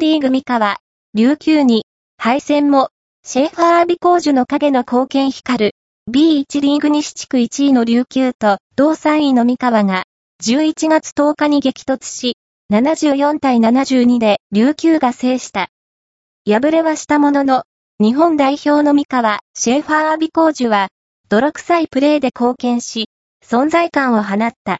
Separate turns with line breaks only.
リーグ三河、琉球に、敗戦も、シェーファー・アビコージュの影の貢献光る、B1 リーグ西地区1位の琉球と、同3位の三河が、11月10日に激突し、74対72で琉球が制した。敗れはしたものの、日本代表の三河、シェーファー・アビコージュは、泥臭いプレーで貢献し、存在感を放った。